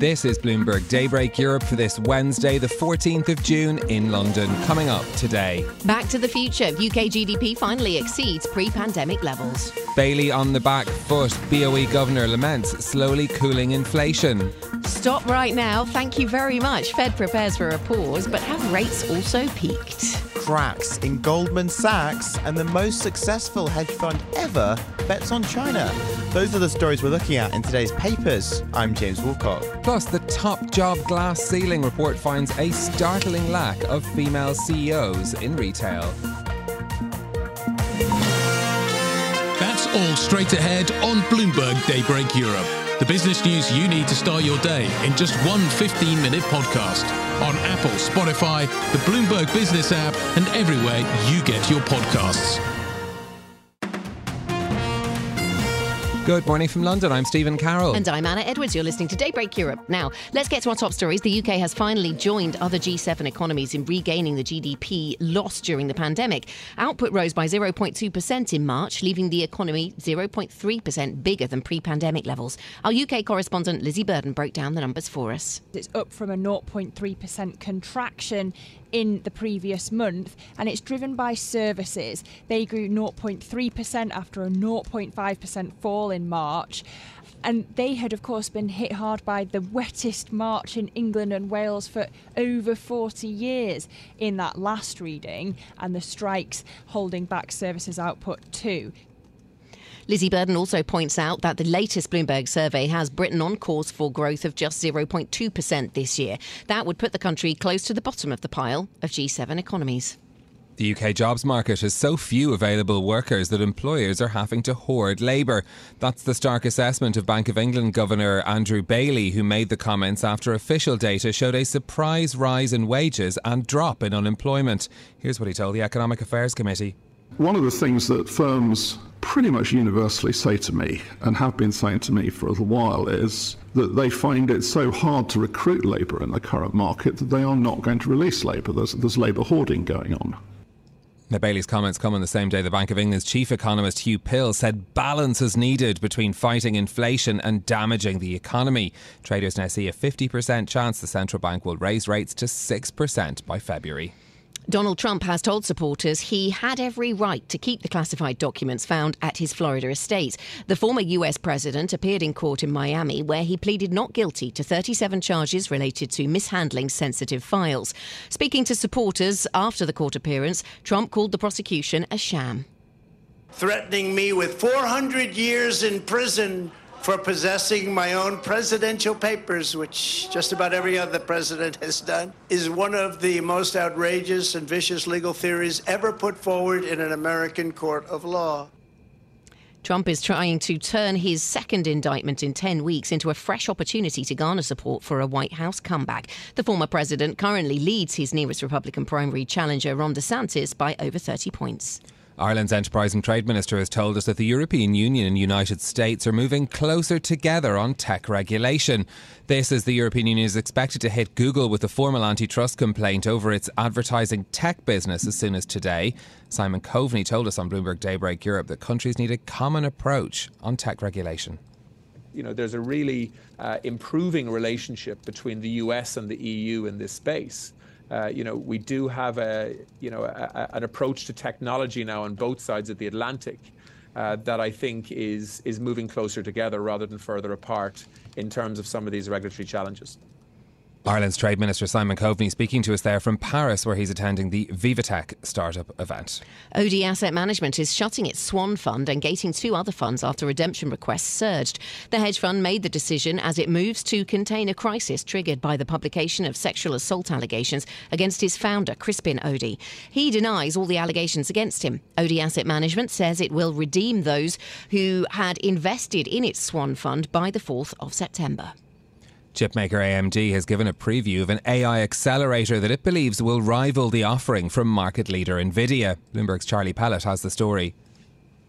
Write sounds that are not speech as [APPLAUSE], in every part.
This is Bloomberg Daybreak Europe for this Wednesday, the 14th of June in London. Coming up today. Back to the future. UK GDP finally exceeds pre pandemic levels. Bailey on the back foot. BOE Governor laments slowly cooling inflation. Stop right now. Thank you very much. Fed prepares for a pause, but have rates also peaked? Cracks in Goldman Sachs and the most successful hedge fund ever bets on China. Those are the stories we're looking at in today's papers. I'm James Woolcock. Plus, the top job glass ceiling report finds a startling lack of female CEOs in retail. That's all straight ahead on Bloomberg Daybreak Europe. The business news you need to start your day in just one 15 minute podcast on Apple, Spotify, the Bloomberg Business app, and everywhere you get your podcasts. Good morning from London. I'm Stephen Carroll. And I'm Anna Edwards. You're listening to Daybreak Europe. Now, let's get to our top stories. The UK has finally joined other G7 economies in regaining the GDP lost during the pandemic. Output rose by 0.2% in March, leaving the economy 0.3% bigger than pre pandemic levels. Our UK correspondent Lizzie Burden broke down the numbers for us. It's up from a 0.3% contraction in the previous month, and it's driven by services. They grew 0.3% after a 0.5% fall in March. And they had, of course, been hit hard by the wettest March in England and Wales for over 40 years in that last reading, and the strikes holding back services output too. Lizzie Burden also points out that the latest Bloomberg survey has Britain on course for growth of just 0.2% this year. That would put the country close to the bottom of the pile of G7 economies. The UK jobs market has so few available workers that employers are having to hoard labour. That's the stark assessment of Bank of England Governor Andrew Bailey, who made the comments after official data showed a surprise rise in wages and drop in unemployment. Here's what he told the Economic Affairs Committee. One of the things that firms pretty much universally say to me, and have been saying to me for a little while, is that they find it so hard to recruit labour in the current market that they are not going to release labour. There's, there's labour hoarding going on. Now, Bailey's comments come on the same day the Bank of England's chief economist Huw Pill said balance is needed between fighting inflation and damaging the economy. Traders now see a 50% chance the central bank will raise rates to 6% by February. Donald Trump has told supporters he had every right to keep the classified documents found at his Florida estate. The former US president appeared in court in Miami where he pleaded not guilty to 37 charges related to mishandling sensitive files. Speaking to supporters after the court appearance, Trump called the prosecution a sham. Threatening me with 400 years in prison for possessing my own presidential papers, which just about every other president has done, is one of the most outrageous and vicious legal theories ever put forward in an American court of law. Trump is trying to turn his second indictment in 10 weeks into a fresh opportunity to garner support for a White House comeback. The former president currently leads his nearest Republican primary challenger, Ron DeSantis, by over 30 points. Ireland's Enterprise and Trade Minister has told us that the European Union and United States are moving closer together on tech regulation. This as the European Union is expected to hit Google with a formal antitrust complaint over its advertising tech business as soon as today. Simon Coveney told us on Bloomberg Daybreak Europe that countries need a common approach on tech regulation you know, there's a really uh, improving relationship between the US and the EU in this space. Uh, you know, we do have a, you know, a, an approach to technology now on both sides of the Atlantic uh, that I think is is moving closer together rather than further apart in terms of some of these regulatory challenges. Ireland's Trade Minister Simon Coveney speaking to us there from Paris, where he's attending the Vivatech startup event. Odey Asset Management is shutting its Swan Fund and gating two other funds after redemption requests surged. The hedge fund made the decision as it moves to contain a crisis triggered by the publication of sexual assault allegations against his founder, Crispin Odey. He denies all the allegations against him. Odey Asset Management says it will redeem those who had invested in its Swan Fund by the 4th of September. Chipmaker AMD has given a preview of an AI accelerator that it believes will rival the offering from market leader Nvidia. Bloomberg's Charlie Pellet has the story.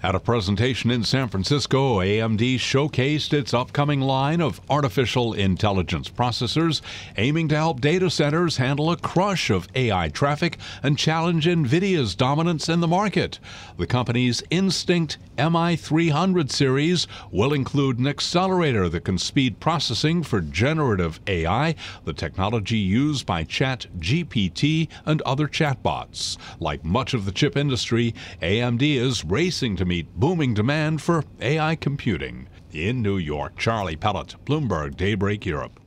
At a presentation in San Francisco, AMD showcased its upcoming line of artificial intelligence processors aiming to help data centers handle a crush of AI traffic and challenge NVIDIA's dominance in the market. The company's Instinct MI300 series will include an accelerator that can speed processing for generative AI, the technology used by ChatGPT and other chatbots. Like much of the chip industry, AMD is racing to meet booming demand for AI computing. In New York, Charlie Pellet, Bloomberg Daybreak Europe.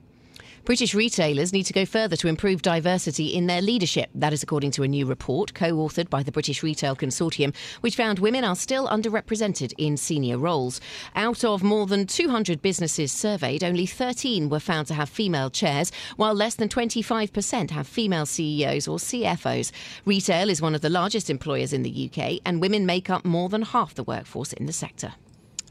British retailers need to go further to improve diversity in their leadership. That is according to a new report co authored by the British Retail Consortium, which found women are still underrepresented in senior roles. Out of more than 200 businesses surveyed, only 13 were found to have female chairs, while less than 25% have female CEOs or CFOs. Retail is one of the largest employers in the UK, and women make up more than half the workforce in the sector.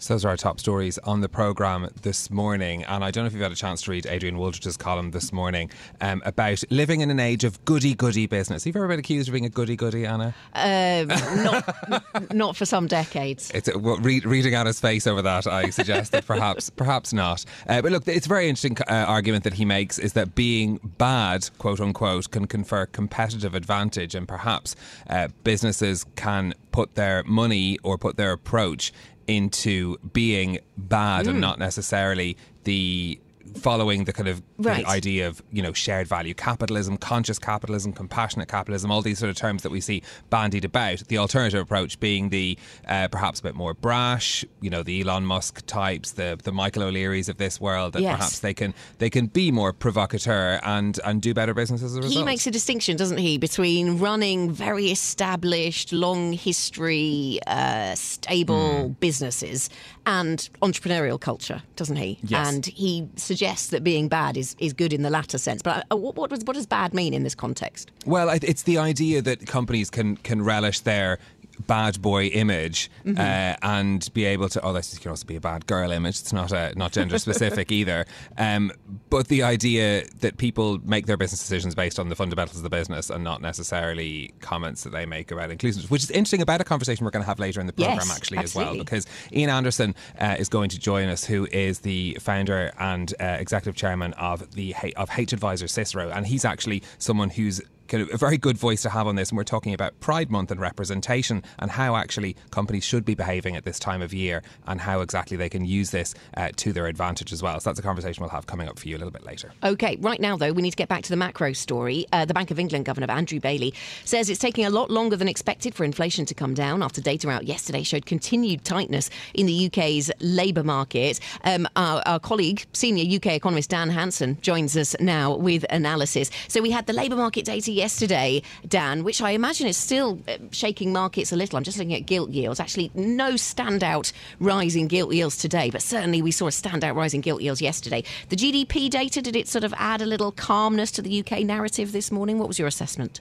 So those are our top stories on the programme this morning. And I don't know if you've had a chance to read Adrian Wooldridge's column this morning um, about living in an age of goody goody business. Have you ever been accused of being a goody goody, Anna? Um, not, [LAUGHS] not for some decades. It's well, read, reading Anna's face over that. I suggest that perhaps, [LAUGHS] perhaps not. Uh, but look, it's a very interesting uh, argument that he makes is that being bad, quote unquote, can confer competitive advantage, and perhaps uh, businesses can put their money or put their approach into being bad mm. and not necessarily the following the kind of right. the idea of you know shared value capitalism, conscious capitalism, compassionate capitalism, all these sort of terms that we see bandied about. The alternative approach being the uh, perhaps a bit more brash, you know, the Elon Musk types, the the Michael O'Learys of this world. That yes. perhaps they can they can be more provocateur and and do better business as a result. He makes a distinction, doesn't he, between running very established, long history, uh, stable mm. businesses and entrepreneurial culture, doesn't he? Yes. And he suggests that being bad is, is good in the latter sense. But uh, what, what, does, what does bad mean in this context? Well, it's the idea that companies can can relish their bad boy image mm-hmm. uh, and be able to. Oh, this can also be a bad girl image. It's not a, not gender specific [LAUGHS] either. Um, but the idea that people make their business decisions based on the fundamentals of the business and not necessarily comments that they make about inclusiveness, which is interesting about a conversation we're going to have later in the program yes, actually absolutely. as well, because Ian Anderson uh, is going to join us, who is the founder and uh, executive chairman of the of H Advisor Cicero, and he's actually someone who's kind of a very good voice to have on this. And we're talking about Pride Month and representation and how actually companies should be behaving at this time of year and how exactly they can use this uh, to their advantage as well. So that's a conversation we'll have coming up for you a little bit later. Okay, right now though, we need to get back to the macro story. Uh, the Bank of England Governor Andrew Bailey says it's taking a lot longer than expected for inflation to come down after data out yesterday showed continued tightness in the UK's labour market. Um, our, our colleague, senior UK economist Dan Hanson, joins us now with analysis. So we had the labour market data yesterday, Dan, which I imagine is still uh, shaking markets a little. I'm just looking at gilt yields. Actually, no standout rise in gilt yields today, but certainly we saw a standout rise in gilt yields yesterday. The GDP data, did it sort of add a little calmness to the UK narrative this morning? What was your assessment?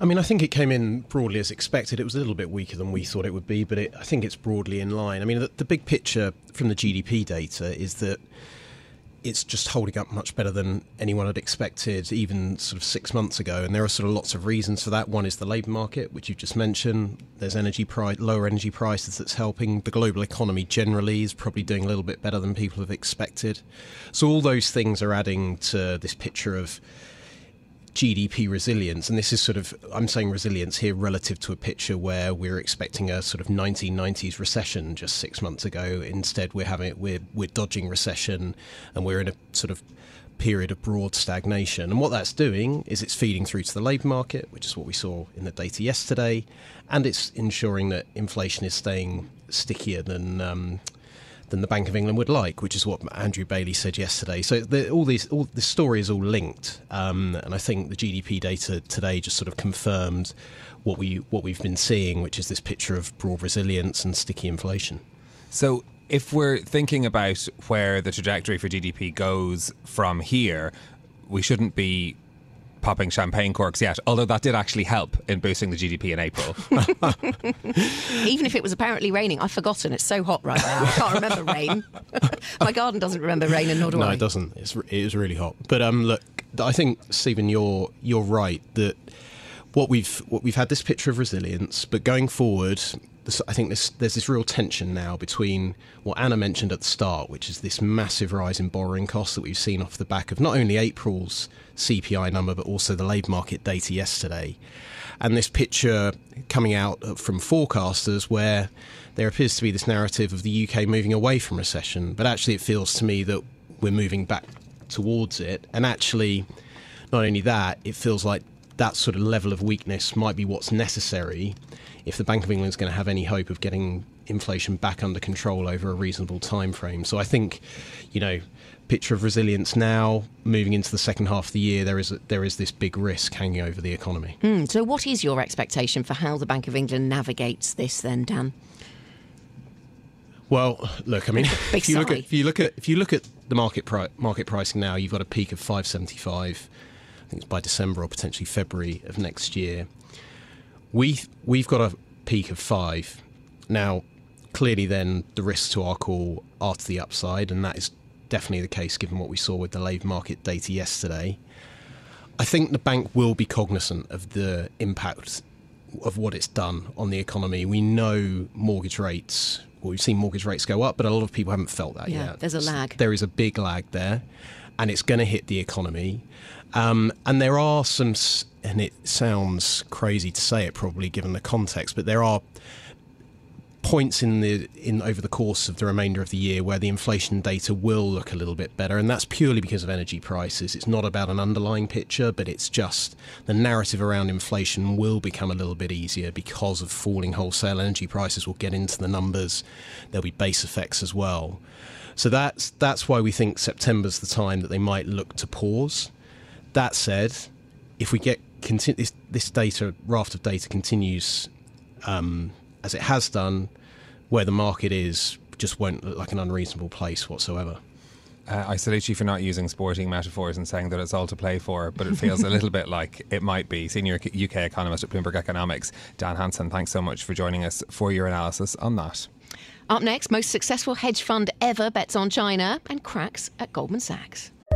I mean, I think it came in broadly as expected. It was a little bit weaker than we thought it would be, but it, I think it's broadly in line. I mean, the, the big picture from the GDP data is that it's just holding up much better than anyone had expected, even sort of six months ago. And there are sort of lots of reasons for that. One is the labour market, which you've just mentioned. There's energy price, lower energy prices that's helping. The global economy generally is probably doing a little bit better than people have expected. So all those things are adding to this picture of GDP resilience, and this is sort of I'm saying resilience here relative to a picture where we're expecting a sort of 1990s recession just six months ago. Instead, we're having we're we're dodging recession, and we're in a sort of period of broad stagnation. And what that's doing is it's feeding through to the labour market, which is what we saw in the data yesterday, and it's ensuring that inflation is staying stickier than um, than the Bank of England would like, which is what Andrew Bailey said yesterday. So the, all these, all the story is all linked, um, and I think the GDP data today just sort of confirmed what we what we've been seeing, which is this picture of broad resilience and sticky inflation. So if we're thinking about where the trajectory for GDP goes from here, we shouldn't be popping champagne corks yet, although that did actually help in boosting the GDP in April. [LAUGHS] Even if it was apparently raining, I've forgotten. It's so hot right now. I can't remember rain. [LAUGHS] My garden doesn't remember rain, and nor do no, I. it doesn't. It's, it is really hot. But um, look, I think Stephen, you're you're right that what we've what we've had this picture of resilience, but going forward, I think there's this real tension now between what Anna mentioned at the start, which is this massive rise in borrowing costs that we've seen off the back of not only April's CPI number, but also the labour market data yesterday. And this picture coming out from forecasters where there appears to be this narrative of the UK moving away from recession, but actually it feels to me that we're moving back towards it. And actually, not only that, it feels like that sort of level of weakness might be what's necessary if the Bank of England is going to have any hope of getting inflation back under control over a reasonable time frame. So I think, you know, picture of resilience now moving into the second half of the year there is a, there is this big risk hanging over the economy. Mm, so what is your expectation for how the Bank of England navigates this then Dan? Well, look, I mean, [LAUGHS] if you look at if you look at if you look at the market pri- market pricing now, you've got a peak of 575. I think it's by December or potentially February of next year. We we've got a peak of five. Now, clearly, then the risks to our call are to the upside, and that is definitely the case given what we saw with the labour market data yesterday. I think the bank will be cognizant of the impact of what it's done on the economy. We know mortgage rates. Well, we've seen mortgage rates go up, but a lot of people haven't felt that Yeah, yet. there's a lag. There is a big lag there, and it's going to hit the economy. Um, and there are some, and it sounds crazy to say it probably given the context, but there are points in the in over the course of the remainder of the year where the inflation data will look a little bit better and that's purely because of energy prices. It's not about an underlying picture but it's just the narrative around inflation will become a little bit easier because of falling wholesale energy prices. Will get into the numbers. There'll be base effects as well. So that's that's why we think September's the time that they might look to pause that said if we get conti- this, this data raft of data continues um, as it has done, where the market is just won't look like an unreasonable place whatsoever. Uh, I salute you for not using sporting metaphors and saying that it's all to play for, but it feels a [LAUGHS] little bit like it might be. Senior UK economist at Bloomberg Economics, Dan Hanson, thanks so much for joining us for your analysis on that. Up next, most successful hedge fund ever bets on China and cracks at Goldman Sachs.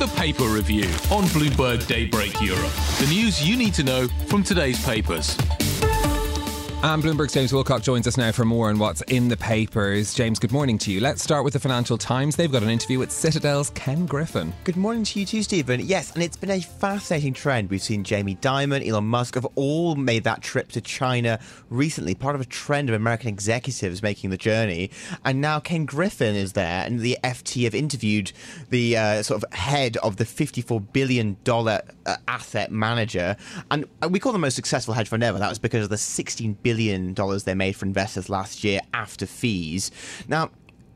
the paper review on Bloomberg Daybreak Europe. The news you need to know from today's papers. And Bloomberg's James Wilcock joins us now for more on what's in the papers. James, good morning to you. Let's start with the Financial Times. They've got an interview with Citadel's Ken Griffin. Good morning to you too, Stephen. Yes, and it's been a fascinating trend. We've seen Jamie Dimon, Elon Musk have all made that trip to China recently, part of a trend of American executives making the journey. And now Ken Griffin is there, and the FT have interviewed the uh, sort of head of the $54 billion uh, asset manager. And uh, we call the most successful hedge fund ever. That was because of the $16 billion they made for investors last year after fees. Now,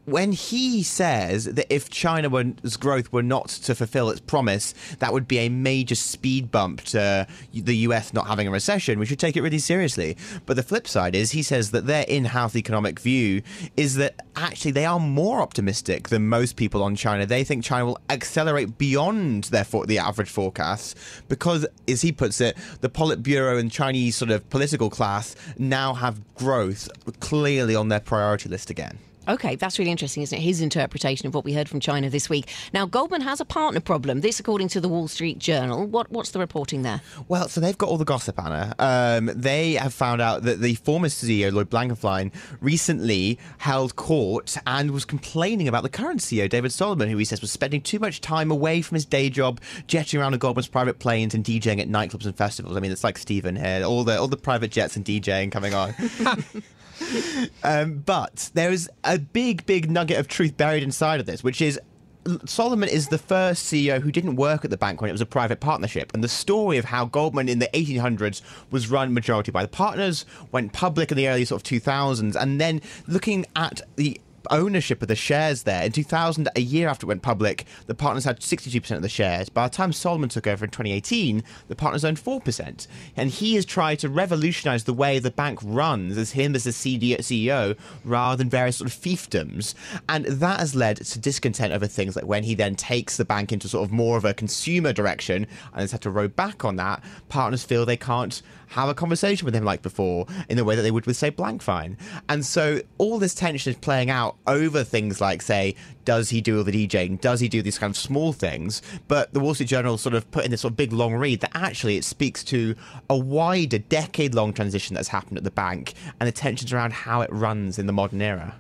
when he says that if China's growth were not to fulfill its promise, that would be a major speed bump to the US not having a recession, we should take it really seriously. But the flip side is he says that their in house economic view is that actually they are more optimistic than most people on China. They think China will accelerate beyond their for- the average forecasts because, as he puts it, the Politburo and Chinese sort of political class now have growth clearly on their priority list again. Okay, that's really interesting, isn't it? His interpretation of what we heard from China this week. Now, Goldman has a partner problem. This, according to the Wall Street Journal. What, what's the reporting there? Well, so they've got all the gossip, Anna. Um, they have found out that the former CEO, Lloyd Blankfein, recently held court and was complaining about the current CEO, David Solomon, who he says was spending too much time away from his day job, jetting around in Goldman's private planes and DJing at nightclubs and festivals. I mean, it's like Stephen here, all the all the private jets and DJing coming on. [LAUGHS] [LAUGHS] um, but there is a big, big nugget of truth buried inside of this, which is Solomon is the first CEO who didn't work at the bank when it was a private partnership. And the story of how Goldman in the 1800s was run majority by the partners, went public in the early sort of 2000s, and then looking at the ownership of the shares there. In 2000, a year after it went public, the partners had 62% of the shares. By the time Solomon took over in 2018, the partners owned 4%. And he has tried to revolutionize the way the bank runs as him as the CEO rather than various sort of fiefdoms. And that has led to discontent over things like when he then takes the bank into sort of more of a consumer direction and has had to row back on that, partners feel they can't have a conversation with him like before in the way that they would with, say, Blankfein. And so all this tension is playing out over things like, say, does he do all the DJing? Does he do these kind of small things? But the Wall Street Journal sort of put in this sort of big long read that actually it speaks to a wider decade long transition that's happened at the bank and the tensions around how it runs in the modern era.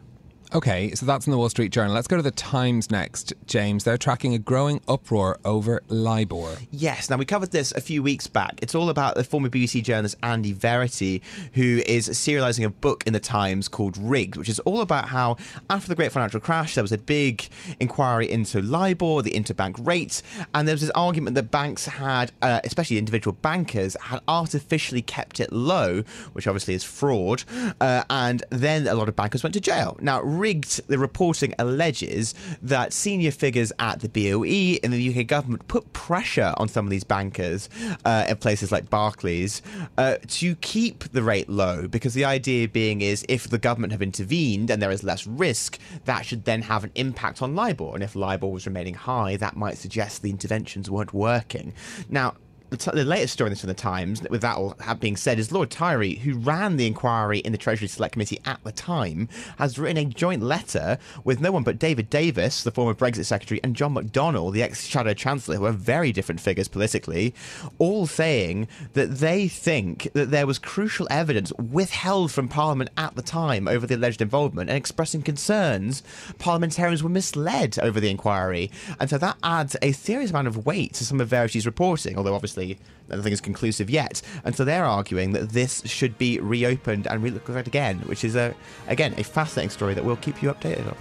Okay, so that's in the Wall Street Journal. Let's go to the Times next, James. They're tracking a growing uproar over LIBOR. Yes, now we covered this a few weeks back. It's all about the former BBC journalist Andy Verity, who is serialising a book in the Times called Rigged, which is all about how after the great financial crash, there was a big inquiry into LIBOR, the interbank rate, and there was this argument that banks had, uh, especially individual bankers, had artificially kept it low, which obviously is fraud, uh, and then a lot of bankers went to jail. Now, rigged, the reporting alleges that senior figures at the BOE and the UK government put pressure on some of these bankers uh, in places like Barclays uh, to keep the rate low because the idea being is if the government have intervened and there is less risk, that should then have an impact on LIBOR. And if LIBOR was remaining high, that might suggest the interventions weren't working. Now, the, t- the, latest story in this from the Times, with that all being said, is Lord Tyrie, who ran the inquiry in the Treasury Select Committee at the time, has written a joint letter with no one but David Davis, the former Brexit Secretary, and John McDonnell, the ex Shadow Chancellor, who are very different figures politically, all saying that they think that there was crucial evidence withheld from Parliament at the time over the alleged involvement and expressing concerns parliamentarians were misled over the inquiry. And so that adds a serious amount of weight to some of Verity's reporting, although obviously nothing is conclusive yet. And so they're arguing that this should be reopened and relooked at again, which is a again a fascinating story that we'll keep you updated on.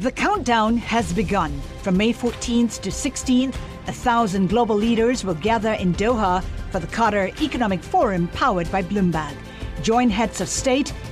The countdown has begun. From May 14th to 16th, a thousand global leaders will gather in Doha for the Qatar Economic Forum powered by Bloomberg. Join heads of state,